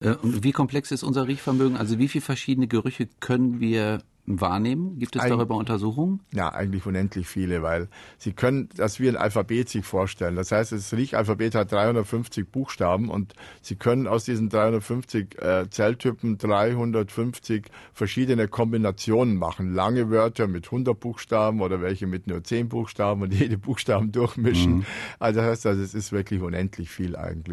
Äh, und wie komplex ist unser Riechvermögen? Also wie viele verschiedene Gerüche können wir wahrnehmen? Gibt es Eig darüber Untersuchungen? Ja, eigentlich unendlich viele, weil Sie können das wie ein Alphabet sich vorstellen. Das heißt, das Riechalphabet hat 350 Buchstaben und Sie können aus diesen 350 äh, Zelltypen 350 verschiedene Kombinationen machen. Lange Wörter mit 100 Buchstaben oder welche mit nur 10 Buchstaben und jede Buchstaben durchmischen. Mhm. Also das heißt, also es ist wirklich unendlich viel eigentlich.